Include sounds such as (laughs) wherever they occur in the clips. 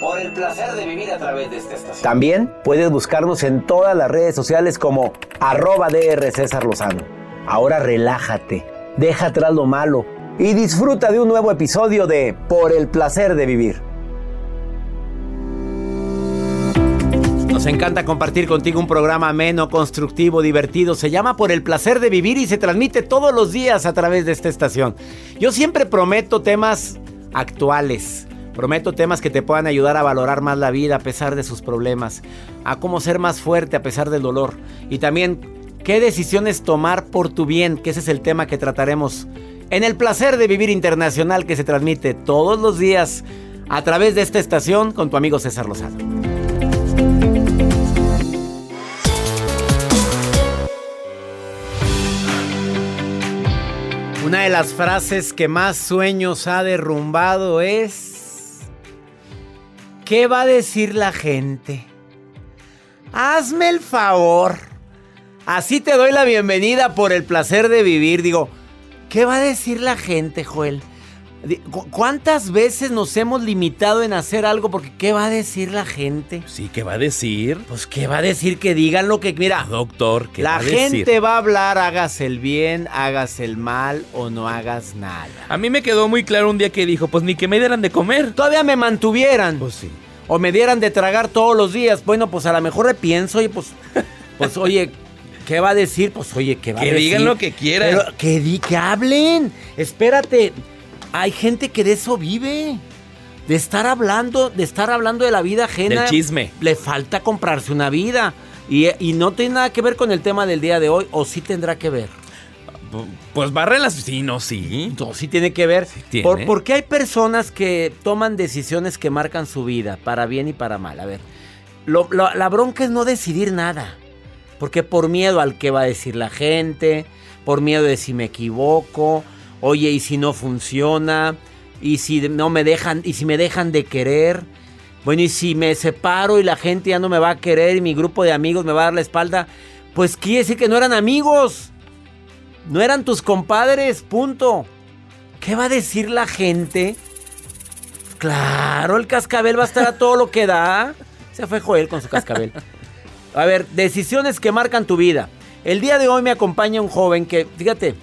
Por el placer de vivir a través de esta estación. También puedes buscarnos en todas las redes sociales como arroba DR César Lozano. Ahora relájate, deja atrás lo malo y disfruta de un nuevo episodio de Por el placer de vivir. Nos encanta compartir contigo un programa ameno, constructivo, divertido. Se llama Por el placer de vivir y se transmite todos los días a través de esta estación. Yo siempre prometo temas actuales Prometo temas que te puedan ayudar a valorar más la vida a pesar de sus problemas, a cómo ser más fuerte a pesar del dolor y también qué decisiones tomar por tu bien, que ese es el tema que trataremos en el placer de vivir internacional que se transmite todos los días a través de esta estación con tu amigo César Lozano. Una de las frases que más sueños ha derrumbado es ¿Qué va a decir la gente? Hazme el favor. Así te doy la bienvenida por el placer de vivir. Digo, ¿qué va a decir la gente, Joel? ¿Cuántas veces nos hemos limitado en hacer algo porque qué va a decir la gente? Sí, ¿qué va a decir? Pues qué va a decir que digan lo que mira, doctor, ¿qué la va a gente va a hablar, hagas el bien, hagas el mal o no hagas nada. A mí me quedó muy claro un día que dijo, pues ni que me dieran de comer. Todavía me mantuvieran. Pues sí. O me dieran de tragar todos los días. Bueno, pues a lo mejor le pienso y pues (laughs) pues oye, ¿qué va a decir? Pues oye, ¿qué va a decir? Que digan lo que quieran. que di que hablen. Espérate, hay gente que de eso vive. De estar hablando, de estar hablando de la vida ajena. Del chisme. Le falta comprarse una vida. Y, y, no tiene nada que ver con el tema del día de hoy, o sí tendrá que ver. Pues va relacionado. Sí, no, sí. No, sí tiene que ver. Por, porque hay personas que toman decisiones que marcan su vida, para bien y para mal. A ver, la bronca es no decidir nada. Porque por miedo al que va a decir la gente, por miedo de si me equivoco, Oye, ¿y si no funciona? ¿Y si no me dejan, y si me dejan de querer? Bueno, ¿y si me separo y la gente ya no me va a querer y mi grupo de amigos me va a dar la espalda? Pues quiere decir que no eran amigos. No eran tus compadres, punto. ¿Qué va a decir la gente? Claro, el cascabel va a estar a todo lo que da. Se fue Joel con su cascabel. A ver, decisiones que marcan tu vida. El día de hoy me acompaña un joven que, fíjate,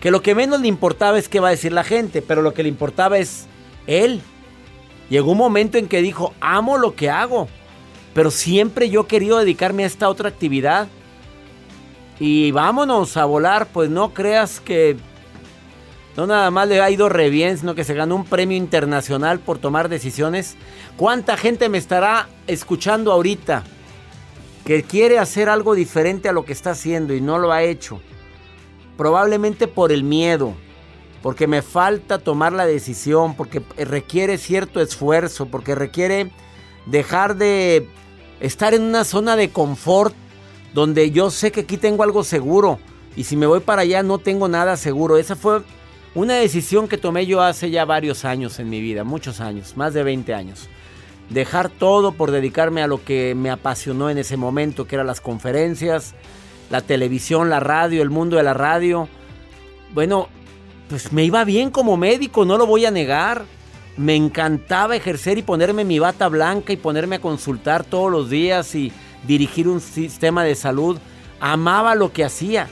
que lo que menos le importaba es qué va a decir la gente, pero lo que le importaba es él. Llegó un momento en que dijo, amo lo que hago, pero siempre yo he querido dedicarme a esta otra actividad. Y vámonos a volar, pues no creas que no nada más le ha ido re bien, sino que se ganó un premio internacional por tomar decisiones. ¿Cuánta gente me estará escuchando ahorita que quiere hacer algo diferente a lo que está haciendo y no lo ha hecho? Probablemente por el miedo, porque me falta tomar la decisión, porque requiere cierto esfuerzo, porque requiere dejar de estar en una zona de confort donde yo sé que aquí tengo algo seguro y si me voy para allá no tengo nada seguro. Esa fue una decisión que tomé yo hace ya varios años en mi vida, muchos años, más de 20 años. Dejar todo por dedicarme a lo que me apasionó en ese momento, que eran las conferencias, la televisión, la radio, el mundo de la radio. Bueno, pues me iba bien como médico, no lo voy a negar. Me encantaba ejercer y ponerme mi bata blanca y ponerme a consultar todos los días y dirigir un sistema de salud. Amaba lo que hacía.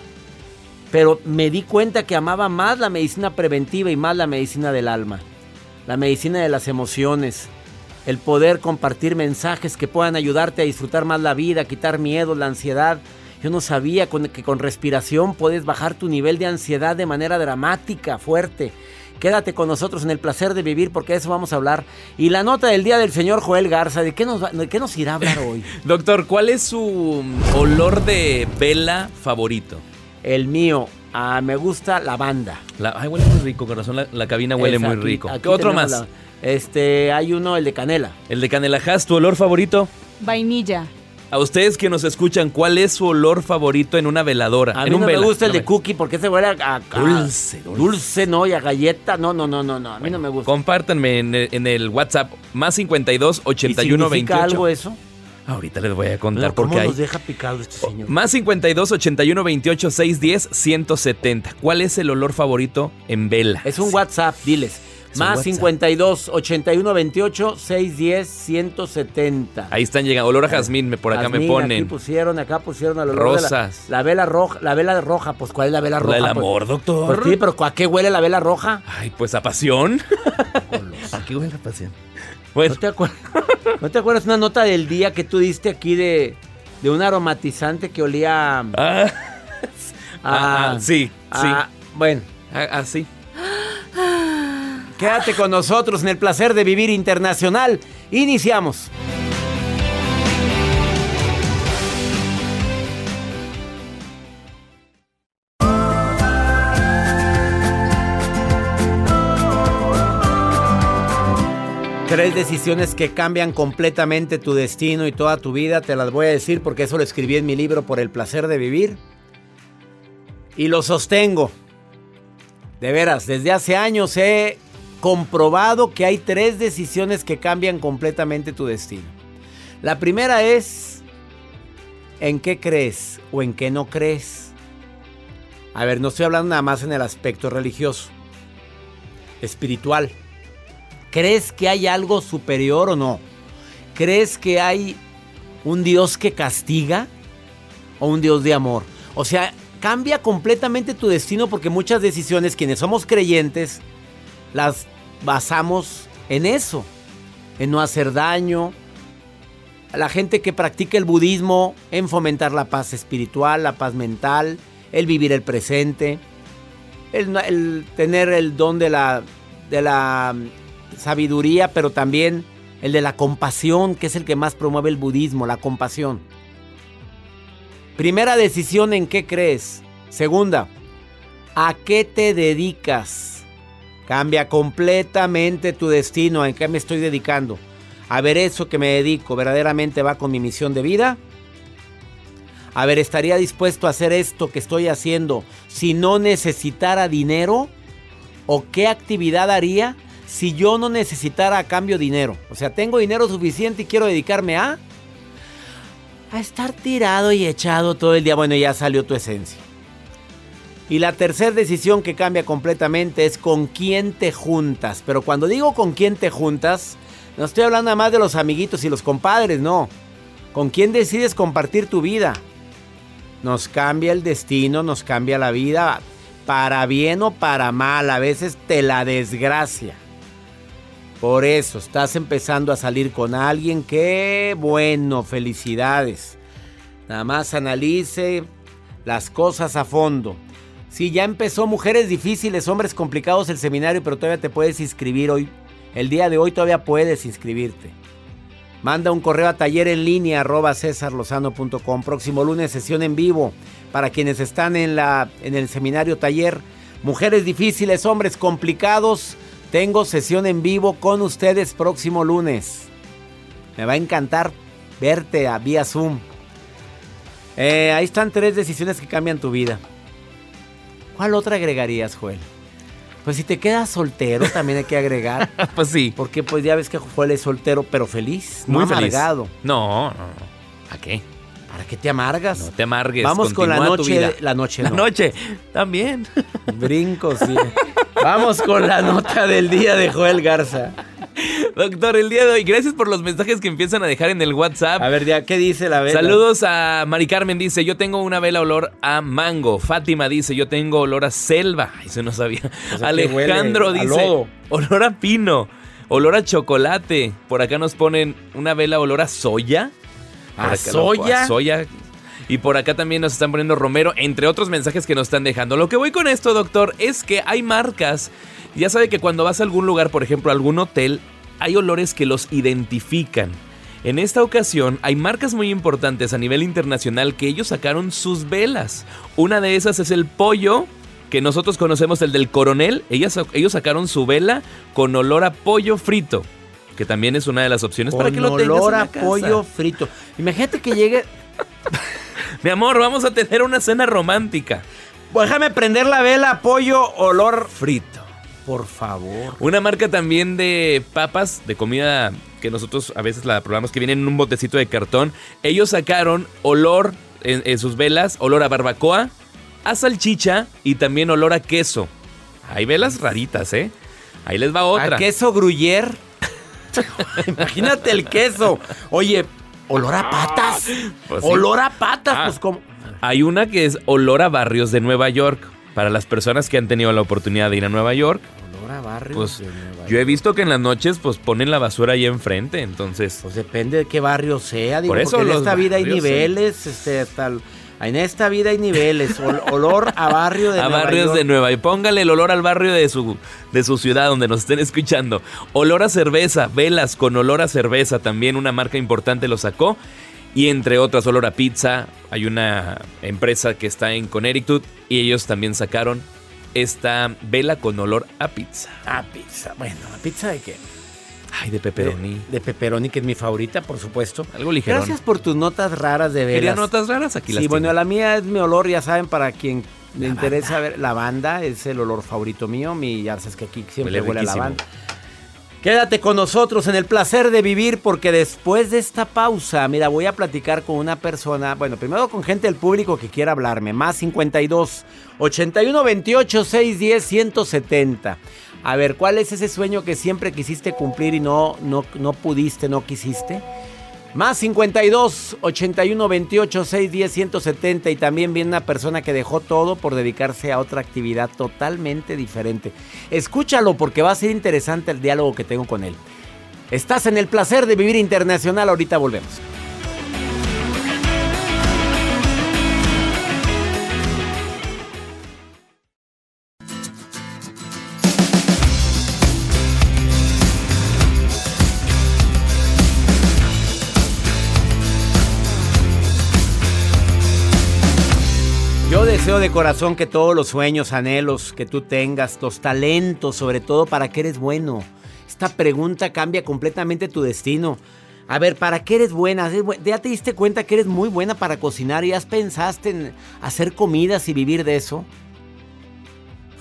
Pero me di cuenta que amaba más la medicina preventiva y más la medicina del alma. La medicina de las emociones. El poder compartir mensajes que puedan ayudarte a disfrutar más la vida, quitar miedo, la ansiedad, yo no sabía que con respiración puedes bajar tu nivel de ansiedad de manera dramática, fuerte. Quédate con nosotros en el placer de vivir porque de eso vamos a hablar. Y la nota del día del señor Joel Garza, ¿de qué nos, qué nos irá a hablar hoy? (laughs) Doctor, ¿cuál es su olor de vela favorito? El mío, ah, me gusta la banda. ay, huele muy rico, corazón. La, cabina huele muy rico. ¿Qué otro más? este, hay uno, el de canela. El de canela. ¿Has tu olor favorito? Vainilla. A ustedes que nos escuchan, ¿cuál es su olor favorito en una veladora? A en mí un no me vela, gusta el de cookie porque se huele a, a- Dulce, a- dulce. no, y a galleta. No, no, no, no, no. A mí no me gusta. Compártanme en el, en el WhatsApp más 52 ¿Y 81 significa 28. algo eso? Ahorita les voy a contar ¿Cómo porque hay. nos deja picado este señor? Más 52 81 28 610 170. ¿Cuál es el olor favorito en vela? Es un WhatsApp, diles. Más WhatsApp. 52 81 28 610 170. Ahí están llegando. Olor a jazmín, me- por acá me ponen. Aquí pusieron, acá pusieron el olor de la- Rosas. La, vela roja, la vela roja, pues ¿cuál es la vela La roja? del Pues- amor, doctor. Pues sí, pero ¿a qué huele la vela roja? Ay, pues a pasión. (laughs) ¿A qué huele la pasión? Bueno, ¿No te, acuer- (laughs) ¿No te acuerdas una nota del día que tú diste aquí de, de un aromatizante que olía (laughs) a... ah, ah, ah, sí, sí. a- bueno, Ah, ah. Quédate con nosotros en el placer de vivir internacional. Iniciamos. Tres decisiones que cambian completamente tu destino y toda tu vida. Te las voy a decir porque eso lo escribí en mi libro Por el placer de vivir. Y lo sostengo. De veras, desde hace años he comprobado que hay tres decisiones que cambian completamente tu destino. La primera es en qué crees o en qué no crees. A ver, no estoy hablando nada más en el aspecto religioso, espiritual. ¿Crees que hay algo superior o no? ¿Crees que hay un Dios que castiga o un Dios de amor? O sea, cambia completamente tu destino porque muchas decisiones, quienes somos creyentes, las basamos en eso, en no hacer daño. La gente que practica el budismo, en fomentar la paz espiritual, la paz mental, el vivir el presente, el, el tener el don de la, de la mm, sabiduría, pero también el de la compasión, que es el que más promueve el budismo, la compasión. Primera decisión en qué crees. Segunda, ¿a qué te dedicas? Cambia completamente tu destino. ¿En qué me estoy dedicando? A ver, eso que me dedico verdaderamente va con mi misión de vida. A ver, ¿estaría dispuesto a hacer esto que estoy haciendo si no necesitara dinero? ¿O qué actividad haría si yo no necesitara a cambio dinero? O sea, tengo dinero suficiente y quiero dedicarme a... A estar tirado y echado todo el día. Bueno, ya salió tu esencia. Y la tercera decisión que cambia completamente es con quién te juntas. Pero cuando digo con quién te juntas, no estoy hablando nada más de los amiguitos y los compadres, no. Con quién decides compartir tu vida. Nos cambia el destino, nos cambia la vida, para bien o para mal, a veces te la desgracia. Por eso, estás empezando a salir con alguien, qué bueno, felicidades. Nada más analice las cosas a fondo. Si ya empezó Mujeres Difíciles, Hombres Complicados el seminario, pero todavía te puedes inscribir hoy. El día de hoy todavía puedes inscribirte. Manda un correo a taller en línea arroba cesarlozano.com. Próximo lunes sesión en vivo para quienes están en, la, en el seminario taller. Mujeres difíciles, hombres complicados. Tengo sesión en vivo con ustedes próximo lunes. Me va a encantar verte a vía Zoom. Eh, ahí están tres decisiones que cambian tu vida. ¿Cuál otra agregarías, Joel? Pues si te quedas soltero, también hay que agregar. (laughs) pues sí. Porque pues ya ves que Joel es soltero, pero feliz, no Muy feliz. amargado. No, no, no. ¿A qué? ¿Para qué te amargas? No te amargues. Vamos con la noche, la noche La no. noche. También. Brincos, sí. Vamos con la nota del día de Joel Garza. Doctor, el día de hoy, gracias por los mensajes que empiezan a dejar en el WhatsApp. A ver, ya, ¿qué dice la vela? Saludos a Mari Carmen, dice, yo tengo una vela olor a mango. Fátima dice, yo tengo olor a selva. Eso no sabía. O sea, que Alejandro huele dice, olor a pino. Olor a chocolate. Por acá nos ponen una vela olor a soya. ¿A soya? a soya. Y por acá también nos están poniendo Romero, entre otros mensajes que nos están dejando. Lo que voy con esto, doctor, es que hay marcas. Ya sabe que cuando vas a algún lugar, por ejemplo, a algún hotel, hay olores que los identifican. En esta ocasión hay marcas muy importantes a nivel internacional que ellos sacaron sus velas. Una de esas es el pollo, que nosotros conocemos el del coronel. Ellas- ellos sacaron su vela con olor a pollo frito. que también es una de las opciones para que lo tengas olor a pollo frito. Imagínate que llegue... (laughs) Mi amor, vamos a tener una cena romántica. Pues déjame prender la vela, pollo, olor frito. Por favor. Una marca también de papas, de comida que nosotros a veces la probamos que vienen en un botecito de cartón. Ellos sacaron olor en, sus velas, olor a barbacoa, a salchicha y también olor a queso. Hay velas raritas, ¿eh? Ahí les va otra. ¿A queso gruyer? (laughs) Imagínate el queso. Oye, olor a patas. Pues olor a patas, ah, pues como. Hay una que es olor a barrios de Nueva York. Para las personas que han tenido la oportunidad de ir a Nueva York. Olor a barrios pues, de Nueva York. Yo he visto que en las noches pues ponen la basura ahí enfrente, entonces. Pues depende de qué barrio sea. Digo, Por eso en esta vida hay niveles, este, hasta en esta vida hay niveles. olor a barrio de (laughs) a barrios de Nueva. Y póngale el olor al barrio de su, de su ciudad donde nos estén escuchando. Olor a cerveza, velas con olor a cerveza. También una marca importante lo sacó. Y entre otras, olor a pizza. Hay una empresa que está en Connecticut y ellos también sacaron esta vela con olor a pizza. A pizza. Bueno, ¿a pizza de qué? Ay, de pepperoni. De, pepperoni, que es mi favorita, por supuesto. Algo ligero. Gracias por tus notas raras de velas. Quería notas raras aquí Sí, bueno, la mía es mi olor, ya saben, para quien le interesa ver la banda, es el olor favorito mío. Mi, ya sabes que aquí siempre huele, a la banda. Quédate con nosotros en el placer de vivir porque después de esta pausa, mira, voy a platicar con una persona, bueno, primero con gente del público que quiera hablarme, más 52 81 28 610 170. A ver, ¿cuál es ese sueño que siempre quisiste cumplir y no, no, no pudiste, no quisiste? Más 52 81 28 6 10 170 y también viene una persona que dejó todo por dedicarse a otra actividad totalmente diferente. Escúchalo porque va a ser interesante el diálogo que tengo con él. Estás en el placer de vivir internacional, ahorita volvemos. De corazón que todos los sueños, anhelos que tú tengas, los talentos, sobre todo para qué eres bueno. Esta pregunta cambia completamente tu destino. A ver, ¿para qué eres buena? ¿Ya te diste cuenta que eres muy buena para cocinar y has pensaste en hacer comidas y vivir de eso?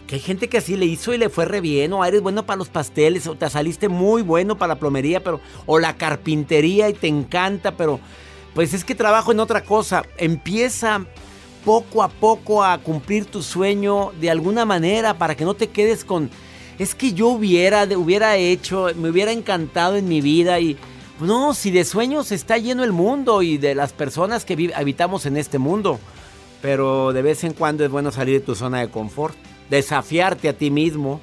Que hay gente que así le hizo y le fue re bien, o eres bueno para los pasteles, o te saliste muy bueno para la plomería, pero, o la carpintería y te encanta, pero pues es que trabajo en otra cosa. Empieza poco a poco a cumplir tu sueño de alguna manera para que no te quedes con es que yo hubiera hubiera hecho, me hubiera encantado en mi vida y no, si de sueños está lleno el mundo y de las personas que habitamos en este mundo, pero de vez en cuando es bueno salir de tu zona de confort, desafiarte a ti mismo,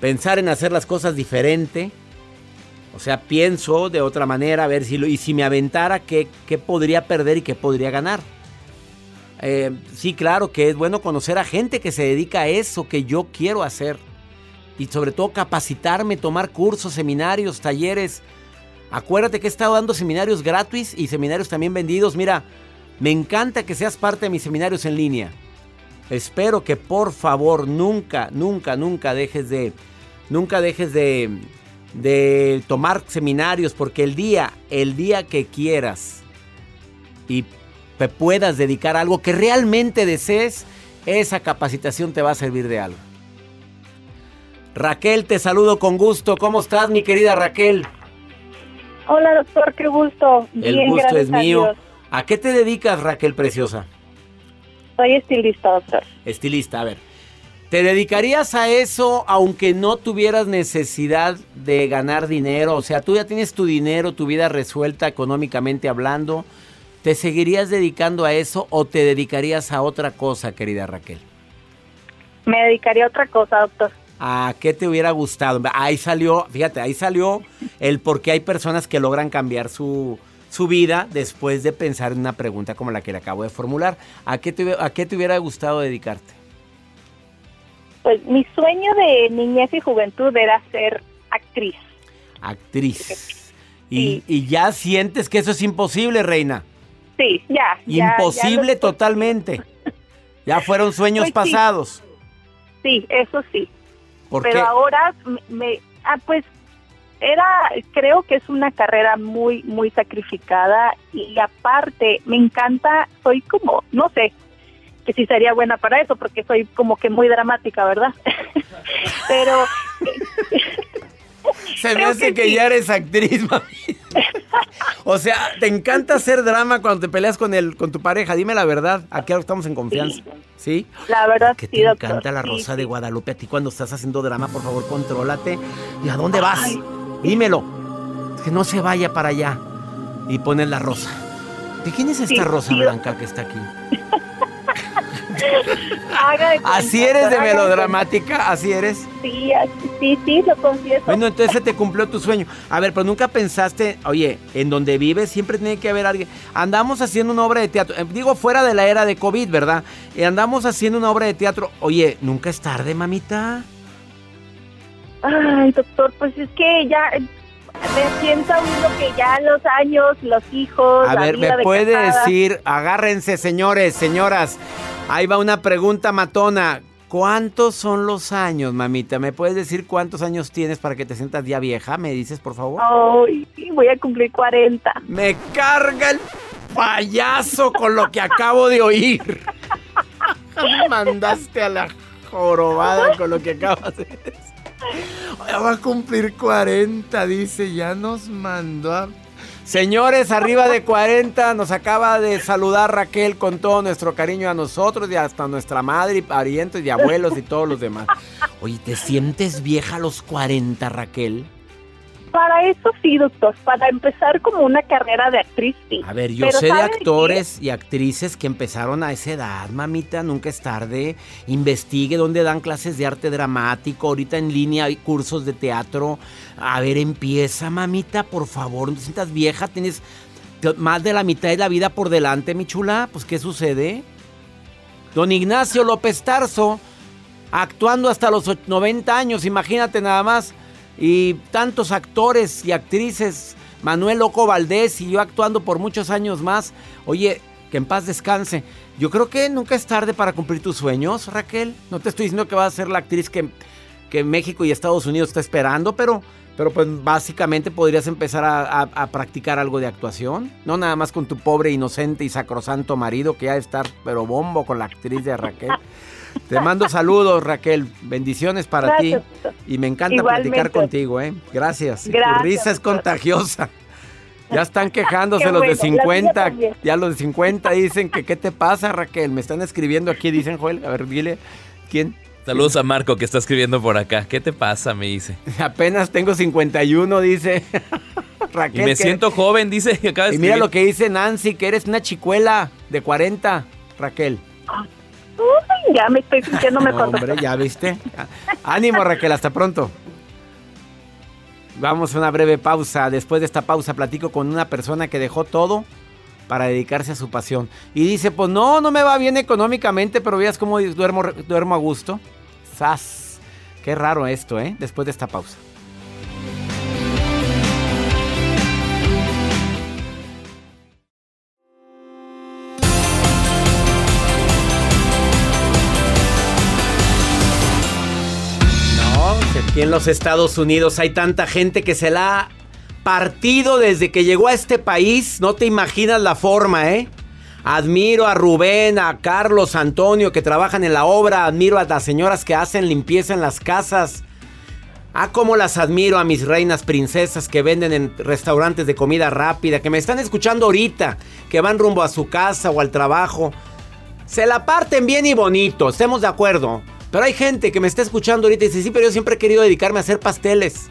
pensar en hacer las cosas diferente. O sea, pienso de otra manera, a ver si y si me aventara, ¿qué, qué podría perder y qué podría ganar? Eh, sí, claro que es bueno conocer a gente que se dedica a eso que yo quiero hacer. Y sobre todo capacitarme, tomar cursos, seminarios, talleres. Acuérdate que he estado dando seminarios gratis y seminarios también vendidos. Mira, me encanta que seas parte de mis seminarios en línea. Espero que por favor nunca, nunca, nunca dejes de, nunca dejes de, de tomar seminarios porque el día, el día que quieras y te puedas dedicar a algo que realmente desees, esa capacitación te va a servir de algo. Raquel, te saludo con gusto. ¿Cómo estás, mi querida Raquel? Hola, doctor, qué gusto. El gusto es mío. A, qué te dedicas, Raquel Preciosa? Soy estilista, doctor. Estilista, a ver. ¿Te dedicarías a eso aunque no tuvieras necesidad de ganar dinero? O sea, tú ya tienes tu dinero, tu vida resuelta económicamente hablando. ¿Te seguirías dedicando a eso o te dedicarías a otra cosa, querida Raquel? Me dedicaría a otra cosa, doctor. ¿A qué te hubiera gustado? Ahí salió, fíjate, ahí salió el por qué hay personas que logran cambiar su, su vida después de pensar en una pregunta como la que le acabo de formular. ¿A qué te, a qué te hubiera gustado dedicarte? Pues mi sueño de niñez y juventud era ser actriz. Actriz. Y, y ya sientes que eso es imposible, reina. Sí, ya. Imposible totalmente. Ya fueron sueños pues pasados. Sí. eso sí. Pero ahora me, ah, pues era, creo que es una carrera muy, muy sacrificada y aparte me encanta, soy como, no sé, que sí sería buena para eso porque soy como que muy dramática, ¿verdad? (laughs) Pero... (laughs) Se me hace que, ya eres actriz, mami. O sea, te encanta hacer drama cuando te peleas con el con tu pareja. Dime la verdad. Aquí estamos en confianza. ¿Sí? La verdad que te encanta la Rosa de Guadalupe. A ti cuando estás haciendo drama, por favor, contrólate. ¿Y a dónde vas? Dímelo. Que no se vaya para allá. Y pones la rosa. ¿De quién es esta rosa blanca que está aquí? (laughs) ¿Así eres de melodramática? ¿Así eres? Sí, sí, sí, lo confieso. Bueno, entonces te cumplió tu sueño. A ver, pero nunca pensaste, oye, en donde vives siempre tiene que haber alguien. Andamos haciendo una obra de teatro, eh, digo fuera de la era de COVID, ¿verdad? Y andamos haciendo una obra de teatro. Oye, ¿nunca es tarde, mamita? Ay, doctor, pues es que ya me siento uno que ya los años, los hijos. A ver, ¿me puede decir? Agárrense, señores, señoras. Ahí va una pregunta matona. ¿Cuántos son los años, mamita? ¿Me puedes decir cuántos años tienes para que te sientas ya vieja? ¿Me dices, por favor? Ay, voy a cumplir 40. Me carga el payaso con lo que acabo de oír. (laughs) Me mandaste a la jorobada con lo que acabas de decir. Ya va a cumplir 40, dice. Ya nos mandó a Señores, arriba de 40, nos acaba de saludar Raquel con todo nuestro cariño a nosotros y hasta nuestra madre y parientes y abuelos y todos los demás. Oye, ¿te sientes vieja a los 40, Raquel? Para eso sí, doctor. Para empezar como una carrera de actriz, sí. A ver, yo sé de actores y actrices que empezaron a esa edad, mamita. Nunca es tarde. Investigue dónde dan clases de arte dramático. Ahorita en línea hay cursos de teatro. A ver, empieza, mamita, por favor. No te sientas vieja. Tienes más de la mitad de la vida por delante, mi chula. Pues, ¿qué sucede? Don Ignacio López Tarso, actuando hasta los 90 años, imagínate nada más y tantos actores y actrices, Manuel Loco Valdés y yo actuando por muchos años más. Oye, que en paz descanse. Yo creo que nunca es tarde para cumplir tus sueños, Raquel. No te estoy diciendo que vas a ser la actriz que, que México y Estados Unidos está esperando, pero, pero pues básicamente podrías empezar a, a, practicar algo de actuación. No nada más con tu pobre, inocente y sacrosanto marido que ya estar pero bombo con la actriz de Raquel. (laughs) Te mando saludos, Raquel. Bendiciones para ti. Y me encanta platicar contigo, ¿eh? Gracias. tu risa es contagiosa. Ya están (laughs) quejándose los de 50. Ya los de 50 dicen que ¿qué te pasa, Raquel? Me están escribiendo aquí, dicen Joel. A ver, dile, ¿quién? Saludos a Marco que está escribiendo por acá. ¿Qué te pasa? Me dice. (laughs) Apenas tengo 51, dice. (laughs) Raquel. Y me siento joven, dice. y mira lo que dice Nancy, que eres una chicuela de 40, Raquel ya me estoy sintiendo mejor. Hombre, ya viste. Ánimo, Raquel, hasta pronto. Vamos a una breve pausa. Después de esta pausa platico con una persona que dejó todo para dedicarse a su pasión. Y dice, pues no, no me va bien económicamente, pero veas cómo duermo, duermo a gusto. ¡Sas! Qué raro esto, ¿eh? Después de esta pausa. En los Estados Unidos hay tanta gente que se la ha partido desde que llegó a este país. No te imaginas la forma, ¿eh? Admiro a Rubén, a Carlos, Antonio que trabajan en la obra. Admiro a las señoras que hacen limpieza en las casas. Ah, cómo las admiro a mis reinas princesas que venden en restaurantes de comida rápida, que me están escuchando ahorita, que van rumbo a su casa o al trabajo. Se la parten bien y bonito, estemos de acuerdo. Pero hay gente que me está escuchando ahorita y dice, sí, pero yo siempre he querido dedicarme a hacer pasteles.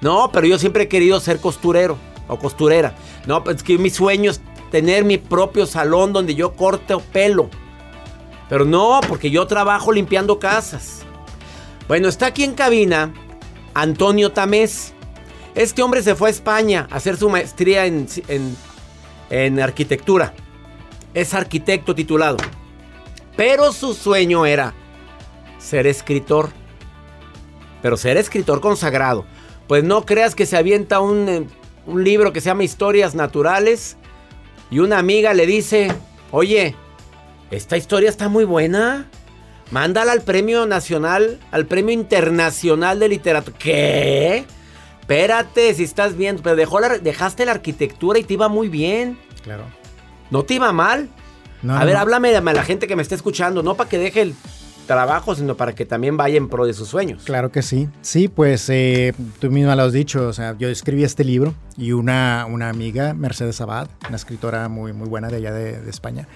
No, pero yo siempre he querido ser costurero o costurera. No, pues que mi sueño es tener mi propio salón donde yo corte pelo. Pero no, porque yo trabajo limpiando casas. Bueno, está aquí en cabina Antonio Tamés. Este hombre se fue a España a hacer su maestría en, en, en arquitectura. Es arquitecto titulado. Pero su sueño era ser escritor. Pero ser escritor consagrado. Pues no creas que se avienta un, eh, un libro que se llama Historias Naturales y una amiga le dice, oye, esta historia está muy buena. Mándala al Premio Nacional, al Premio Internacional de Literatura. ¿Qué? Espérate, si estás bien, pero dejó la, dejaste la arquitectura y te iba muy bien. Claro. ¿No te iba mal? a ver, háblame a la gente que me está escuchando, no para que deje el trabajo, sino para que también vaya en pro de sus sueños. Claro que sí. Sí, pues eh, tú misma lo has dicho, o sea, yo escribí este libro y una, una amiga, Mercedes Abad, una escritora muy, muy buena de allá de, España,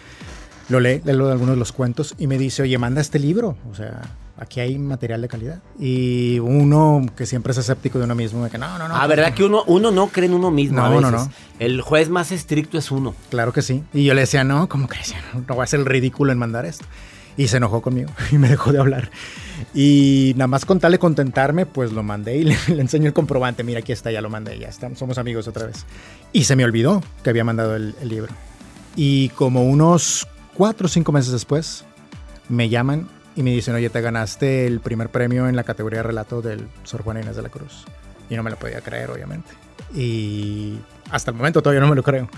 lo lee, lee algunos de los cuentos y me dice, oye, manda este libro, o sea, aquí hay material de calidad. Y uno que siempre es escéptico de uno mismo, de que no, no, no. Ah, ¿verdad que uno, uno no cree en uno mismo? No, no, no. El juez más estricto es uno. Claro que sí. Y yo le decía, no, ¿cómo que No, no voy a el ridículo en mandar esto. Y se enojó conmigo (laughs) y me dejó de hablar. Y nada más con tal de contentarme, pues lo mandé y (laughs) le, enseño el comprobante. Mira, aquí está, ya lo mandé, ya estamos, somos amigos otra vez. Y se me olvidó que había mandado el, el libro. Y como unos cuatro o cinco meses después, me llaman y me dicen, oye, te ganaste el primer premio en la categoría de relato del Sor Juan Inés de la Cruz. Y no me lo podía creer, obviamente. Y hasta el momento todavía no me lo creo.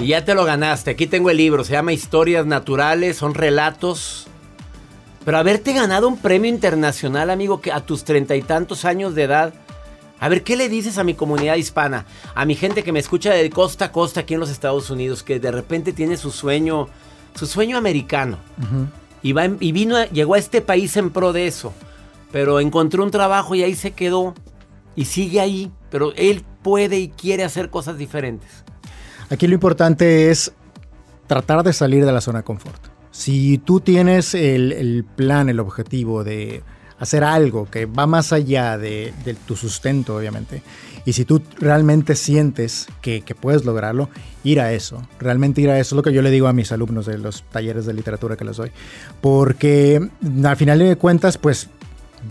Y ya te lo ganaste. Aquí tengo el libro. Se llama Historias Naturales. Son relatos. Pero haberte ganado un premio internacional, amigo, que a tus treinta y tantos años de edad. A ver, ¿qué le dices a mi comunidad hispana? A mi gente que me escucha de costa a costa aquí en los Estados Unidos, que de repente tiene su sueño, su sueño americano. Y, y vino, llegó a este país en pro de eso. Pero encontró un trabajo y ahí se quedó. Y sigue ahí. Pero él puede y quiere hacer cosas diferentes. Aquí lo importante es tratar de salir de la zona de confort. Si tú tienes el, plan, el objetivo de hacer algo que va más allá de, tu sustento, obviamente, y si tú realmente sientes que, que, puedes lograrlo, ir a eso, realmente ir a eso es lo que yo le digo a mis alumnos de los talleres de literatura que les doy, porque al final de cuentas, pues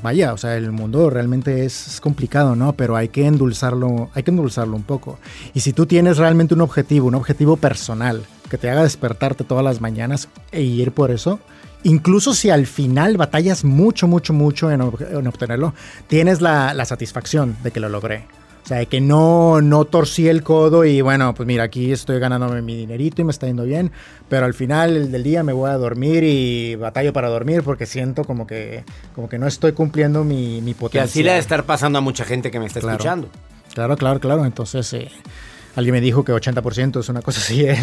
vaya, o sea, el mundo realmente es, complicado, ¿no? Pero hay que endulzarlo, hay que endulzarlo un poco. Y si tú tienes realmente un objetivo, un objetivo personal, que te haga despertarte todas las mañanas e ir por eso, incluso si al final batallas mucho, mucho, mucho en, obtenerlo, tienes la, la satisfacción de que lo logré. O sea, que no, no torcí el codo y bueno, pues mira, aquí estoy ganándome mi dinerito y me está yendo bien, pero al final del día me voy a dormir y batallo para dormir porque siento como que, como que no estoy cumpliendo mi, mi potencial. Que así le debe estar pasando a mucha gente que me está escuchando. Claro, claro, claro. Entonces, eh, Alguien me dijo que 80% es una cosa así. ¿eh?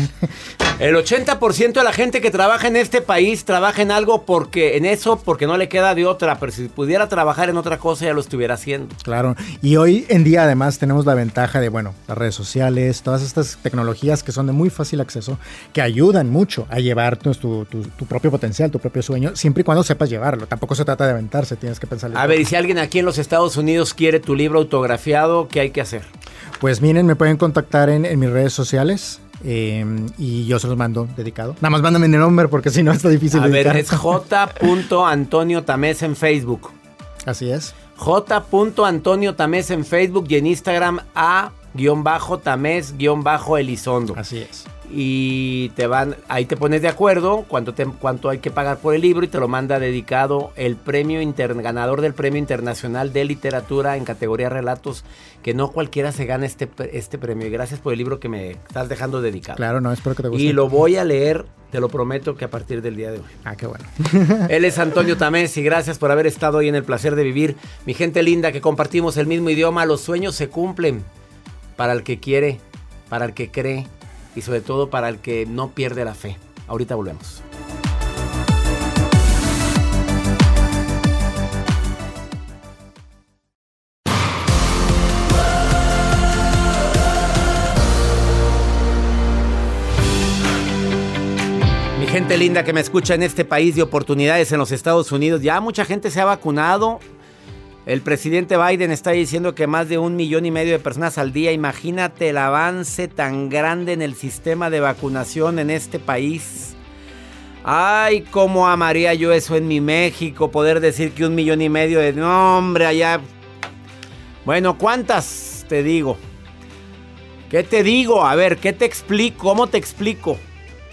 El 80% de la gente que trabaja en este país trabaja en algo porque en eso porque no le queda de otra, pero si pudiera trabajar en otra cosa ya lo estuviera haciendo. Claro, y hoy en día además tenemos la ventaja de, bueno, las redes sociales, todas estas tecnologías que son de muy fácil acceso, que ayudan mucho a llevar tu, tu, tu propio potencial, tu propio sueño, siempre y cuando sepas llevarlo. Tampoco se trata de aventarse, tienes que pensar. A ver, y si alguien aquí en los Estados Unidos quiere tu libro autografiado, ¿qué hay que hacer? Pues miren, me pueden contactar en, mis redes sociales. Em, y yo se los mando dedicado. Nada más mándame el nombre porque si no está difícil. A ver, es J. (laughs) Antonio Tamés en Facebook. Así es. J. Antonio Tamés en Facebook y en Instagram A-Tamés-Elizondo. Así es y te van, ahí te pones de acuerdo cuánto, cuánto hay que pagar por el libro y te lo manda dedicado el premio inter, ganador del premio internacional de literatura en categoría relatos, que no cualquiera se gana este, este premio. Y gracias por el libro que me estás dejando dedicado. Claro, no, espero que te guste. Y lo voy a leer, te lo prometo que a partir del día de hoy. Ah, qué bueno. (laughs) Él es Antonio Tamés y gracias por haber estado hoy en el placer de vivir. Mi gente linda que compartimos el mismo idioma, los sueños se cumplen para el que quiere, para el que cree y sobre todo para el que no pierde la fe. Ahorita volvemos. Mi gente linda que me escucha en este país de oportunidades en los Estados Unidos, ya mucha gente se ha vacunado el presidente Biden está diciendo que más de un millón y medio de personas al día. Imagínate el avance tan grande en el sistema de vacunación en este país. Ay, cómo amaría yo eso en mi México, poder decir que un millón y medio de... No, hombre, allá... Bueno, ¿cuántas te digo? ¿Qué te digo? A ver, ¿qué te explico? ¿Cómo te explico?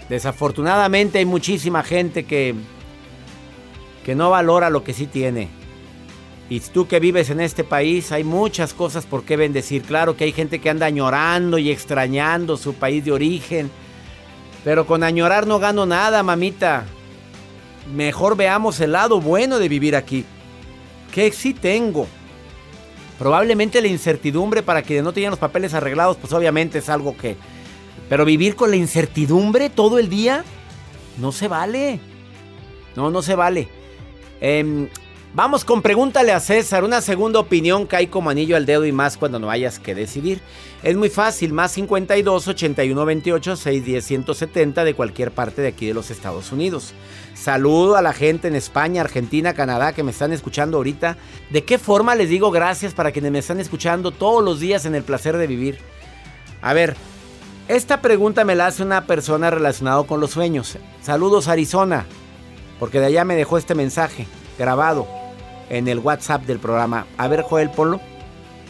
Desafortunadamente hay muchísima gente que... que no valora lo que sí tiene. Y tú que vives en este país, hay muchas cosas por qué bendecir. Claro que hay gente que anda añorando y extrañando su país de origen. Pero con añorar no gano nada, mamita. Mejor veamos el lado bueno de vivir aquí. Que sí tengo. Probablemente la incertidumbre para quienes no tenían los papeles arreglados, pues obviamente es algo que... Pero vivir con la incertidumbre todo el día, no se vale. No, no se vale. Em, vamos con pregúntale a César. Una segunda opinión cae como anillo al dedo y más cuando no hayas que decidir. Es muy fácil, más 52 81 28 610 170 de cualquier parte de aquí de los Estados Unidos. Saludo a la gente en España, Argentina, Canadá que me están escuchando ahorita. ¿De qué forma les digo gracias para quienes me están escuchando todos los días en el placer de vivir? A ver, esta pregunta me la hace una persona relacionada con los sueños. Saludos Arizona, porque de allá me dejó este mensaje grabado en el WhatsApp del programa. A ver, Joel, ponlo.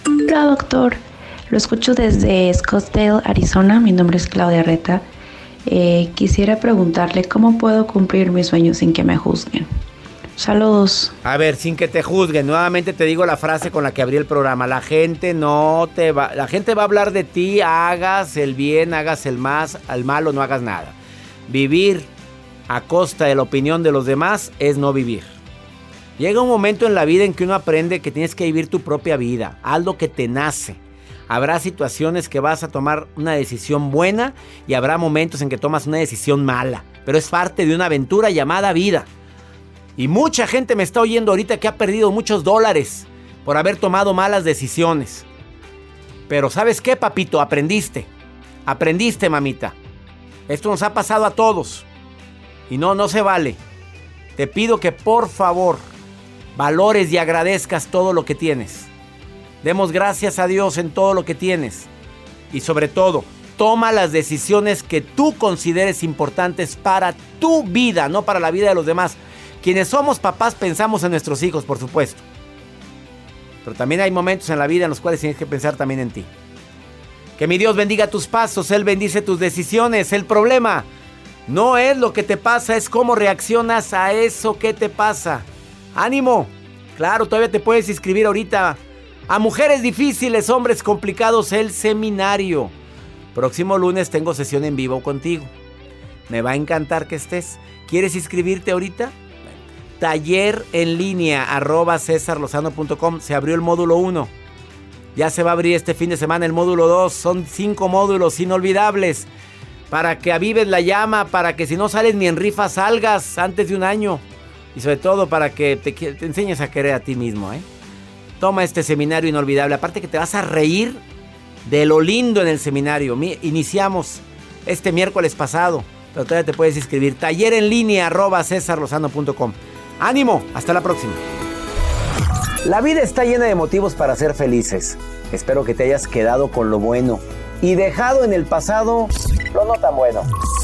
Hola, doctor. Lo escucho desde Scottsdale, Arizona. Mi nombre es Claudia Reta. Eh, quisiera preguntarle cómo puedo cumplir mis sueños sin que me juzguen. Saludos. A ver, sin que te juzguen, nuevamente te digo la frase con la que abrí el programa. La gente no te va, la gente va a hablar de ti, hagas el bien, hagas el más, al malo no hagas nada. Vivir a costa de la opinión de los demás es no vivir. Llega un momento en la vida en que uno aprende que tienes que vivir tu propia vida, haz lo que te nace. Habrá situaciones que vas a tomar una decisión buena y habrá momentos en que tomas una decisión mala. Pero es parte de una aventura llamada vida. Y mucha gente me está oyendo ahorita que ha perdido muchos dólares por haber tomado malas decisiones. Pero ¿sabes qué, papito? Aprendiste. Aprendiste, mamita. Esto nos ha pasado a todos. Y no, no se vale. Te pido que por favor valores y agradezcas todo lo que tienes. Demos gracias a Dios en todo lo que tienes. Y sobre todo, toma las decisiones que tú consideres importantes para tu vida, no para la vida de los demás. Quienes somos papás pensamos en nuestros hijos, por supuesto. Pero también hay momentos en la vida en los cuales tienes que pensar también en ti. Que mi Dios bendiga tus pasos, Él bendice tus decisiones. El problema no es lo que te pasa, es cómo reaccionas a eso que te pasa. Ánimo. Claro, todavía te puedes inscribir ahorita a mujeres difíciles, hombres complicados, el seminario. Próximo lunes tengo sesión en vivo contigo. Me va a encantar que estés. ¿Quieres inscribirte ahorita? Taller en línea arroba. Se abrió el módulo 1. Ya se va a abrir este fin de semana el módulo 2. Son cinco módulos inolvidables. Para que avives la llama, para que si no sales ni en rifa salgas antes de un año. Y sobre todo para que te, enseñes a querer a ti mismo. ¿eh? Toma este seminario inolvidable. Aparte que te vas a reír de lo lindo en el seminario. Iniciamos este miércoles pasado, pero todavía te puedes inscribir. Taller en línea arroba cesarlosano.com. Ánimo, hasta la próxima. La vida está llena de motivos para ser felices. Espero que te hayas quedado con lo bueno y dejado en el pasado lo no tan bueno.